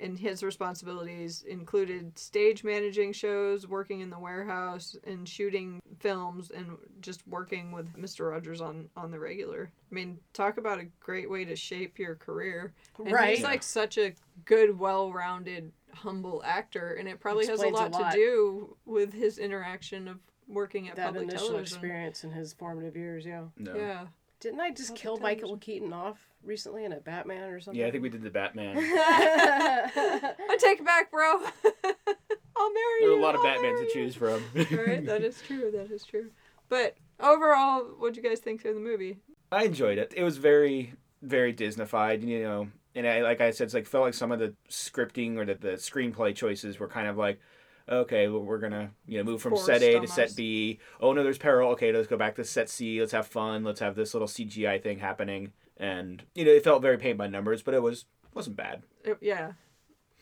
And his responsibilities included stage managing shows, working in the warehouse, and shooting films, and just working with Mr. Rogers on on the regular. I mean, talk about a great way to shape your career. And Right. He's like such a good, well-rounded, humble actor, and it probably has a Explains a lot, lot. to do with his interaction of working at that public initial television. experience in his formative years. Yeah. no. Yeah. Didn't I just Public kill television. Michael Keaton off recently in a Batman or something? Yeah, I think we did the Batman. I take it back, bro. I'll marry There you. were a lot of I'll Batmans to choose from. right, that is true. That is true. But overall, what'd you guys think of the movie? I enjoyed it. It was very, very Disneyfied, you know. And I, like I said, it's like felt like some of the scripting or the, the screenplay choices were kind of like, okay, well, we're gonna you know move from set A Forced to set. B. Oh no, there's peril. Okay, let's go back to set C. Let's have fun. Let's have this little CGI thing happening. And you know, it felt very paint by numbers, but it was wasn't bad. It- yeah.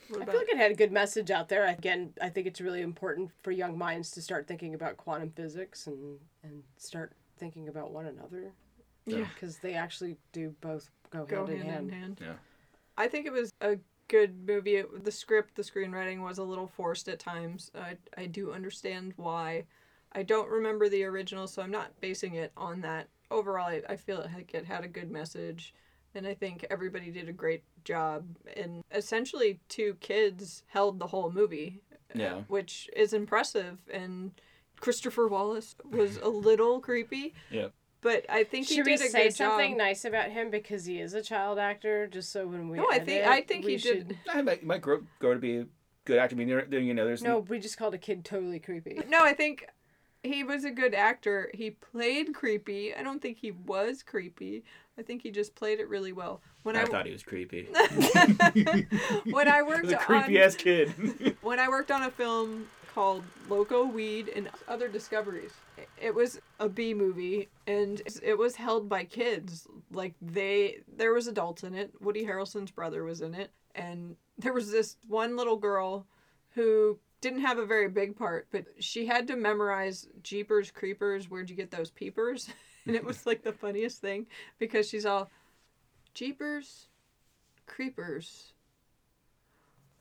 I feel like it had a good message out there. Again, I think it's really important for young minds to start thinking about quantum physics and and start thinking about one another. Yeah. Because they actually do both go, go hand, hand, in hand. hand? Yeah. I think it was a good movie. It, the script, the screenwriting was a little forced at times. I I do understand why. I don't remember the original, so I'm not basing it on that. Overall, I, I feel like it had a good message, and I think everybody did a great job. And essentially, two kids held the whole movie, uh, Yeah. which is impressive. And Christopher Wallace was a little creepy, Yeah. but I think he Should we did a say good something job. nice about him because he is a child actor? Just so when we No, I edit, think I think he should... did. I might, might grow, grow to be a good actor. I mean, there, there- you know, there's No, we just called a kid totally creepy. No, I think he was a good actor. He played creepy. I don't think he was creepy. I think he just played it really well. When I I, thought he was creepy. when I worked was a on creepy ass kid. when I worked on a film called Loco Weed and Other Discoveries. It was a B movie and it was held by kids. Like they there was adults in it. Woody Harrelson's brother was in it and there was this one little girl who didn't have a very big part, but she had to memorize Jeepers Creepers, where'd you get those peepers? And it was like the funniest thing because she's all Jeepers Creepers.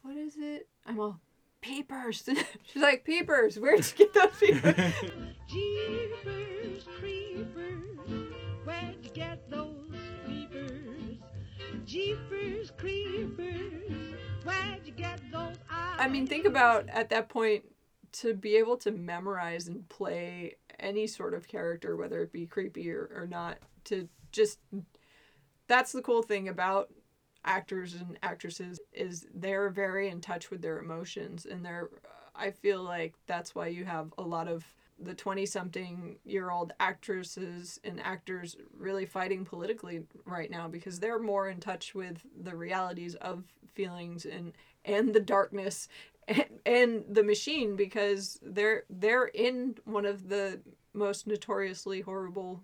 What is it? I'm all peepers. She's like peepers. Where'd you get those peepers? Jeepers creepers, where'd you get those peepers? Jeepers creepers, where'd you get those eyes? I mean, think about at that point to be able to memorize and play any sort of character, whether it be creepy or, or not, to just that's the cool thing about actors and actresses is they're very in touch with their emotions and they're I feel like that's why you have a lot of the 20 something year old actresses and actors really fighting politically right now because they're more in touch with the realities of feelings and and the darkness and, and the machine because they're they're in one of the most notoriously horrible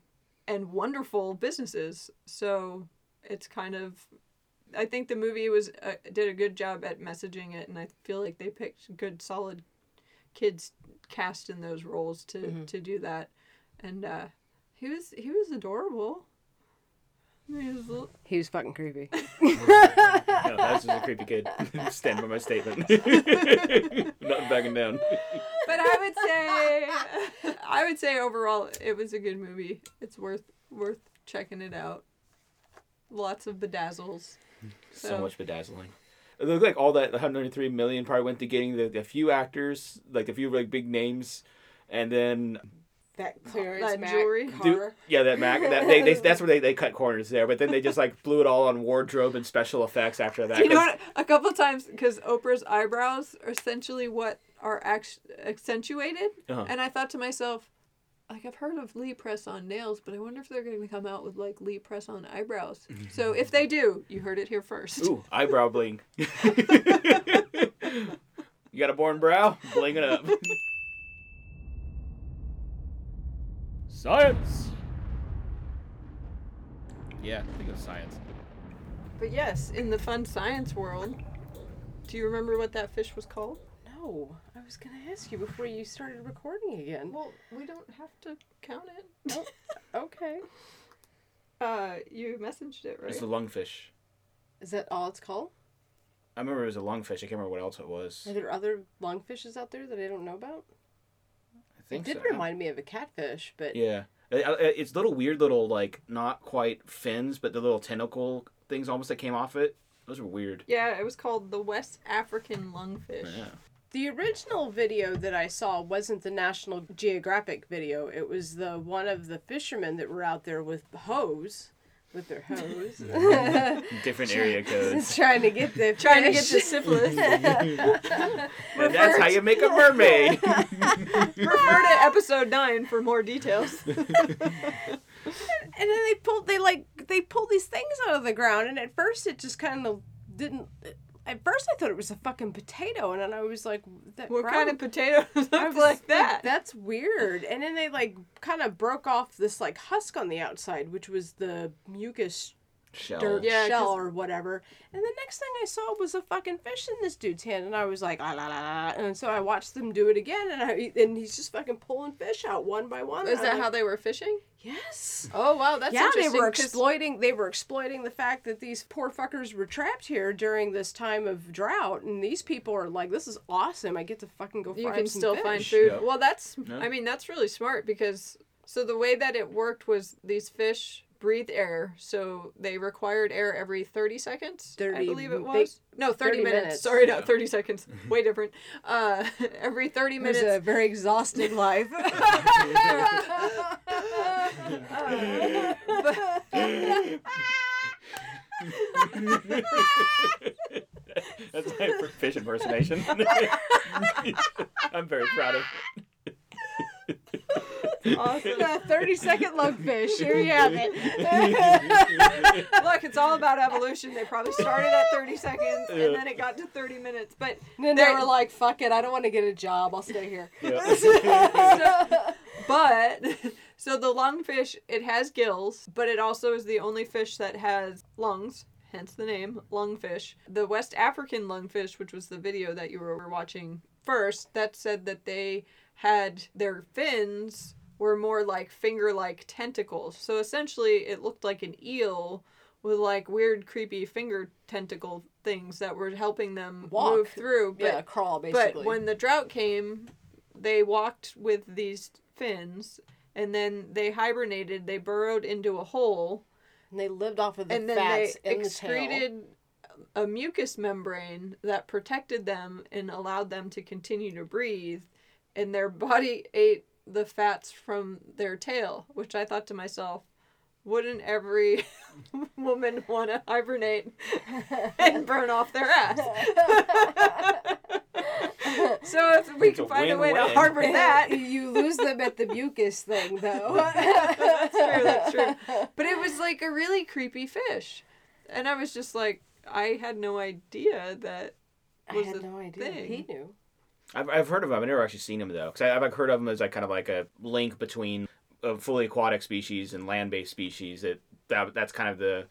and wonderful businesses. So it's kind of I think the movie was uh, did a good job at messaging it, and I feel like they picked good, solid kids cast in those roles to to do that. And uh, he was he was adorable. He was little- He was fucking creepy. No, that's just a creepy kid. Stand by my statement. Not backing down. but I would say I would say overall it was a good movie. It's worth worth checking it out. Lots of bedazzles. So So- much bedazzling. It looked like all that 103 million probably went to getting the, the few actors, like a few like big names, and then That clearance That Mac jewelry. do, yeah, that Mac. That, they, they, that's where they, they cut corners there. But then they just like blew it all on wardrobe and special effects after that. you know 'cause- what? A couple times because Oprah's eyebrows are essentially what are act- accentuated, Uh-huh. and I thought to myself, like I've heard of Lee press on nails, but I wonder if they're going to come out with like Lee press on eyebrows. so if they do, you heard it here first. Ooh, eyebrow bling. you got a born brow? Bling it up. Science. Yeah, I think it was science. But yes, in the fun science world, do you remember what that fish was called? No, I was gonna ask you before you started recording again. Well, we don't have to count it. Okay. Uh, you messaged it, right? It's the lungfish. Is that all it's called? I remember it was a lungfish. I can't remember what else it was. Are there other lungfishes out there that I don't know about? I think It did so. remind me of a catfish, but Yeah. It- it- It's little weird little like not quite fins, but the little tentacle things almost that came off it. Those were weird. yeah, it was called the West African lungfish. Yeah. The original video that I saw wasn't the National Geographic video. It was the one of the fishermen that were out there with hose, with their hose, Different area codes. trying to get the Trying to get the syphilis. and that's how you make a mermaid. Refer to episode nine for more details. and then they pulled they like they pulled these things out of the ground and at first it just kind of didn't at first i thought it was a fucking potato and then i was like that what kind of potatoes I look was like that? that's weird and then they like kind of broke off this like husk on the outside which was the mucus Shell. dirt Yeah, shell 'cause- or whatever and the next thing i saw was a fucking fish in this dude's hand and i was like ah, la, la, la. and so i watched them do it again and i and he's just fucking pulling fish out one by one Is that like, how they were fishing? yes Oh wow, that's yeah, they were exploiting. They were exploiting the fact that these poor fuckers were trapped here during this time of drought, and these people are like, "This is awesome! I get to fucking go. you fry can up some still find food. Yep. Well, that's Yeah. I mean that's really smart because so the way that it worked was these fish breathe air, so they required air every 30 seconds. I believe it they- was. no, 30, 30 minutes. minutes. Sorry, Yeah. not 30 seconds. Way different. Uh, every 30 It was minutes. a very exhausting life. That's my fr- fish impersonation. I'm very proud of it. Awesome. Thirty second lungfish. Here you have it. Look, it's all about evolution. They probably started at 30 seconds and then it got to 30 minutes. But And then they There- were like, "Fuck it! I don't want to get a job. I'll stay here." Yeah. but so the lungfish it has gills but it also is the only fish that has lungs hence the name lungfish the west african lungfish which was the video that you were watching first that said that they had their fins were more like finger like tentacles so essentially it looked like an eel with like weird creepy finger tentacle things that were helping them Walk. move through but yeah, crawl basically. but when the drought came, they walked with these fins and then they hibernated. They burrowed into a hole and they lived off of the and then they fats in the tail. excreted a mucus membrane that protected them and allowed them to continue to breathe. And their body ate the fats from their tail, which I thought to myself, wouldn't every woman want to hibernate and burn off their ass? so if we It's can a find a way to win-win. harbor that, you lose them at the mucus thing, though. that's true. That's true. But it was like a really creepy fish, and I was just like, I had no idea that I was had a no idea. thing. He knew. I've, I've heard of him. I've never actually seen him though, because I've like, heard of him as like kind of like a link between a fully aquatic species and land-based species. That, that that's kind of the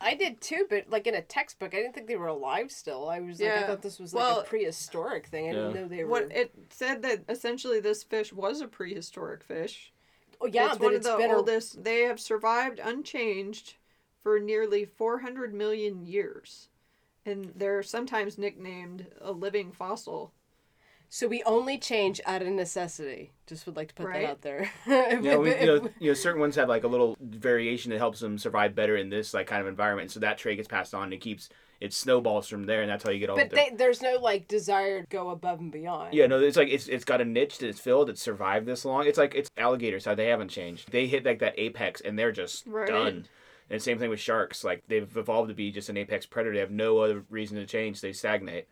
I did too, but like in a textbook, I didn't think they were alive still. I was like, I thought this was like Well, a prehistoric thing. I didn't Yeah. know they were. what it said that essentially this fish was a prehistoric fish. oh yeah, it's that one of it's the been a- oldest. They have survived unchanged for nearly 400 million years. And they're sometimes nicknamed a living fossil. So we only change out of necessity. Just would like to put Right. that out there. you know, we, you know you know certain ones have like a little variation that helps them survive better in this like kind of environment. So that trait gets passed on and it keeps it snowballs from there, and that's how you get all. but the, they, there's no like desire to go above and beyond. Yeah, no, it's like it's it's got a niche that it's filled. It's survived this long. It's like it's alligators how they haven't changed. They hit like that apex and they're just Right. done. And same thing with sharks. Like they've evolved to be just an apex predator. They have no other reason to change. They stagnate.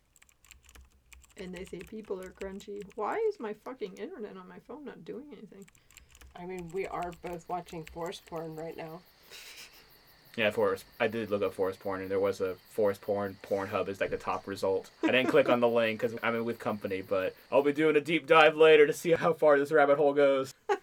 And they say people are crunchy. Why is my fucking internet on my phone not doing anything? I mean, we are both watching forest porn right now. Yeah, forest. I did look up forest porn, and there was a forest porn. Pornhub is like the top result. I didn't click on the link because I'm in with company, but I'll be doing a deep dive later to see how far this rabbit hole goes.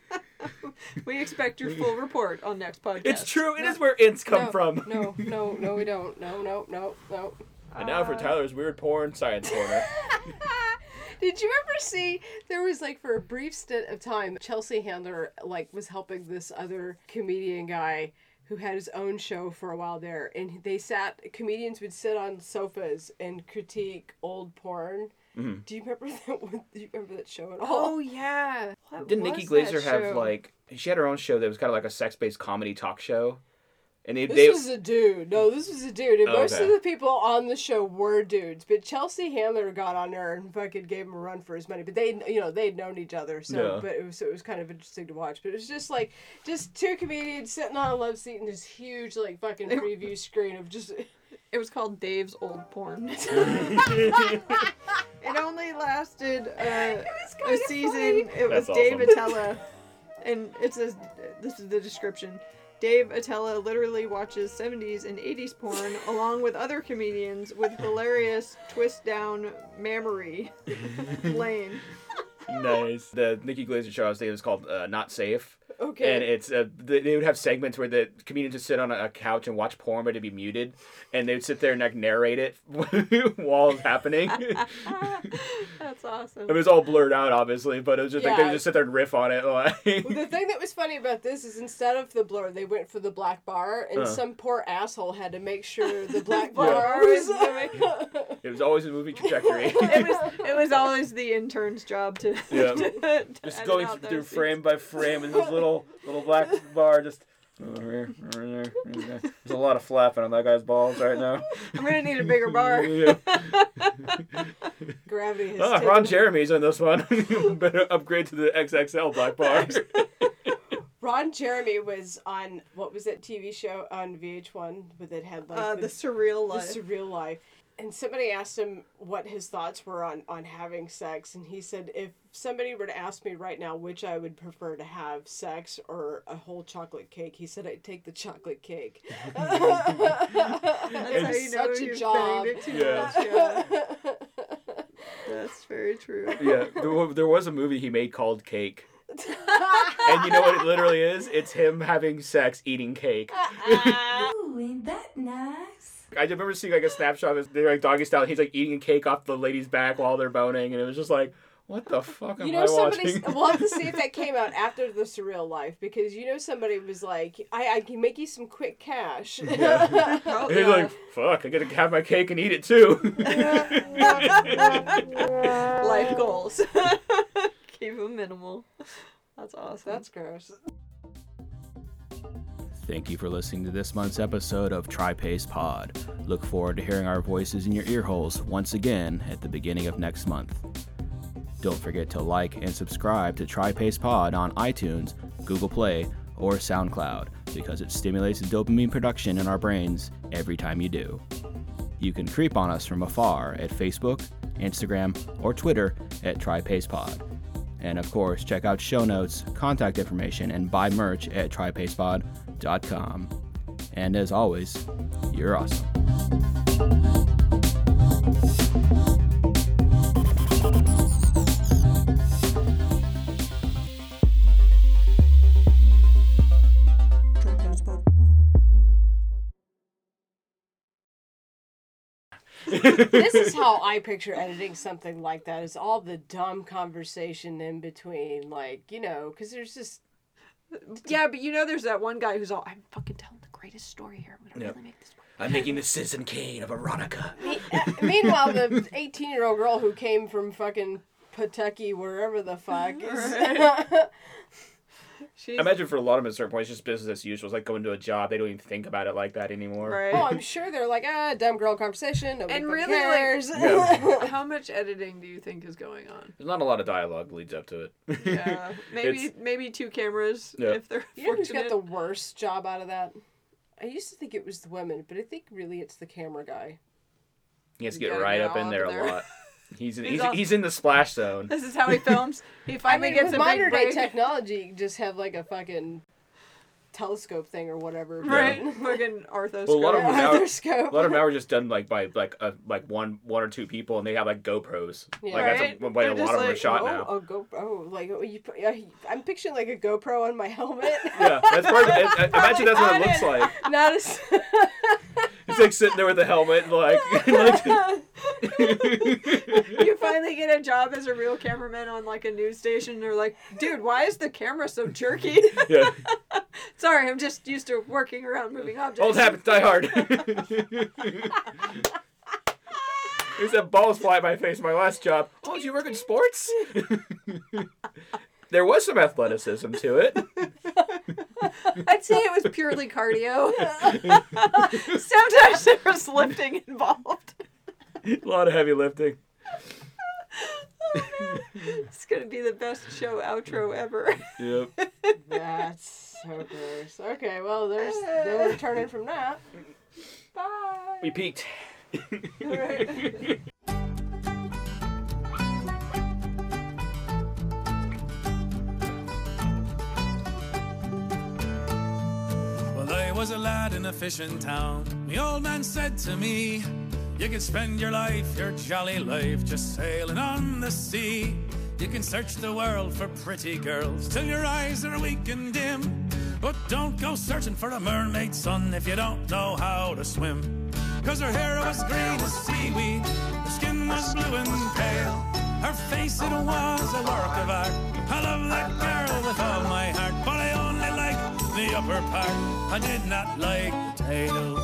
We expect your full report on next podcast. It's true. It is where ints come no, from. No, no, no, we don't. No, no, no, no. And now for Tyler's weird porn science corner. Did you ever see there was like for a brief stint of time Chelsea Handler like was helping this other comedian guy who had his own show for a while there and they sat comedians would sit on sofas and critique old porn. Mm-hmm. Do you remember that one? Do you remember that show at all? Oh yeah. What Didn't Nikki that Glazer have like she had her own show that was kind of like a sex-based comedy talk show, and they, This they was a dude. No, this was a dude. And Oh, most of the people on the show were dudes. But Chelsea Handler got on there and fucking gave him a run for his money. But they, you know, they'd known each other. So, Yeah. but it was, so it was kind of interesting to watch. But it was just like, just two comedians sitting on a love seat in this huge, like, fucking preview screen of just. It was called Dave's Old Porn. it only lasted uh, a season. funny. It was That's Dave awesome. Attell, and it says this is the description. Dave Attell literally watches 70s and 80s porn along with other comedians with hilarious twist down mammary lane. nice. The Nikki Glazer show I was thinking was called uh, Not Safe. Okay. And it's uh, they they would have segments where the comedians would sit on a couch and watch porn, but it'd be muted, and they'd sit there and like narrate it while it's happening. That's awesome. it was all blurred out, obviously, but it was just like they would just sit there and riff on it. Like, Well, the thing that was funny about this is instead of the blur, they went for the black bar, and Uh. some poor asshole had to make sure the black Yeah. bar was. it was always a movie trajectory. it was it was always the intern's job to, Yeah. to- to just going through those frame by frame, and this little little black bar just. over here, over there, over there. There's a lot of flapping on that guy's balls right now. I'm gonna need a bigger bar. Gravity has Ah, Ron Jeremy's in this one. Better upgrade to the XXL black bar. Ron Jeremy was on what was that TV show on VH1 with it had like Uh, the, the surreal the surreal life. And somebody asked him what his thoughts were on on having sex, and he said, "If somebody were to ask me right now which I would prefer to have, sex or a whole chocolate cake," he said, "I'd take the chocolate cake." That's how it's you know such a you've job. it too Yeah. much. Yeah. That's very true. yeah, there, there was a movie he made called Cake. And you know what it literally is? It's him having sex eating cake. Ooh, ain't that nice? I remember seeing like a snapshot of his, they're like doggy style. He's like eating a cake off the lady's back while they're boning, and it was just like, what the fuck am You know, I somebody. watching? We'll have to see if that came out after the surreal life because you know somebody was like, "I, I can make you some quick cash." Oh, he's yeah. like, fuck, I gotta have my cake and eat it too. life goals. Keep them minimal. That's awesome. That's gross. Thank you for listening to this month's episode of TriPace Pod. Look forward to hearing our voices in your ear holes once again at the beginning of next month. Don't forget to like and subscribe to TriPace Pod on iTunes, Google Play, or SoundCloud because it stimulates dopamine production in our brains every time you do. You can creep on us from afar at Facebook, Instagram, or Twitter at TryPacePod. And of course, check out show notes, contact information, and buy merch at trypacepod.com. And as always, you're awesome. this is how I picture editing something like that. Is all the dumb conversation in between, like you know, because there's just Yeah, but you know, there's that one guy who's all, I'm fucking telling the greatest story here. I'm gonna Yep. really make this work. I'm making the Citizen Kane of erotica. Me- uh, Meanwhile, the 18 year old girl who came from fucking Pawtucky, wherever the fuck, is. She's, I imagine for a lot of them at a certain point, it's just business as usual. It's like going to a job. They don't even think about it like that anymore. right. oh, I'm sure they're like, ah, dumb girl conversation. Nobody And fucking really, like- Yeah. How much editing do you think is going on? There's not a lot of dialogue leads up to it. Yeah, maybe maybe two cameras Yeah. if they're you know who's got the worst job out of that? I used to think it was the women, but I think really it's the camera guy. he has to You get right up in all there a lot. He's in, He's he's, all- he's in the splash zone. This is how he films. He I finally mean, gets with a big modern day technology, just have like a fucking telescope thing or whatever. Right, fucking arthroscope. Well, a lot of them now- A lot of them now are just done like by like uh, like one one or two people, and they have like GoPros. Yeah. Like that's Right? a, way a They're lot just of them are like, shot oh, now. a GoPro. Oh, like oh, you, put- yeah, I'm picturing like a GoPro on my helmet. Yeah, that's part of it. I- I- Imagine that's what it looks like. Not as. It's like sitting there with the helmet, like, like you finally get a job as a real cameraman on like a news station. And they're like, dude, why is the camera so jerky? yeah. Sorry, I'm just used to working around moving objects. Old habits die hard. He said balls fly at my face. My last job. Oh, did you work in sports? There was some athleticism to it. I'd say it was purely cardio. Sometimes there was lifting involved. A lot of heavy lifting. Oh, it's gonna be the best show outro ever. Yep. That's so gross. Okay, well, there's no returning from that. Bye. We peaked. Well, I was a lad in a fishing town. The old man said to me, You can spend your life, your jolly life, just sailing on the sea. You can search the world for pretty girls till your eyes are weak and dim. But don't go searching for a mermaid, son, if you don't know how to swim. Cause her hair was green as seaweed, her skin was blue and pale. Her face, it was a work of art. I love that girl with all my heart, upper part. I did not like the tail.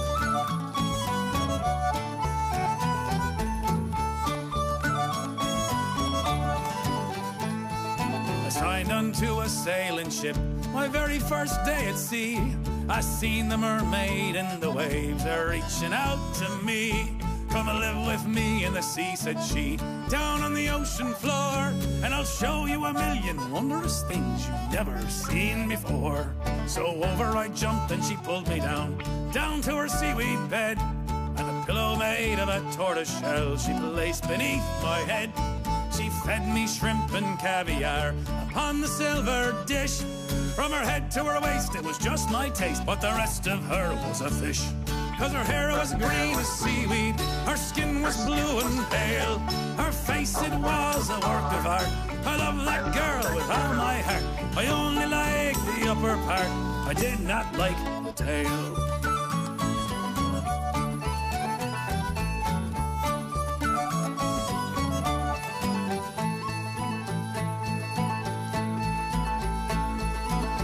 I signed unto a sailing ship my very first day at sea. I seen the mermaid in the waves are reaching out to me. Come and live with me in the sea, said she, down on the ocean floor. And I'll show you a million wondrous things you've never seen before. So over I jumped and she pulled me down, down to her seaweed bed. And a pillow made of a tortoise shell she placed beneath my head. She fed me shrimp and caviar upon the silver dish. From her head to her waist, it was just my taste, but the rest of her was a fish. Cause her hair was green as seaweed, her skin was blue and pale. Her face, it was a work of art. I love that girl with all my heart. I only the part, I did not like the tail.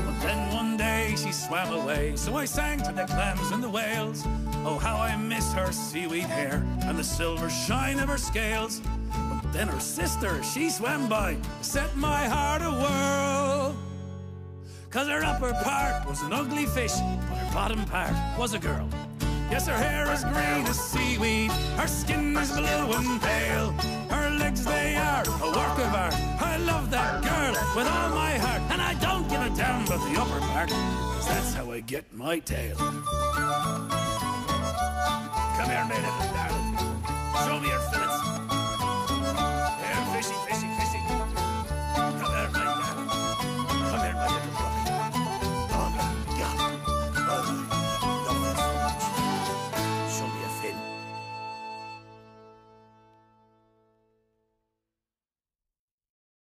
But then one day she swam away, so I sang to the clams and the whales. Oh, how I miss her seaweed hair and the silver shine of her scales. But then her sister, she swam by, set my heart a whirl. Cause her upper part was an ugly fish, but her bottom part was a girl. Yes, her hair is green as seaweed, her skin is blue and pale. Her legs, they are a work of art. I love that girl with all my heart, and I don't give a damn about the upper part, 'cause that's how I get my tail. Come here, little darling. Show me your fillet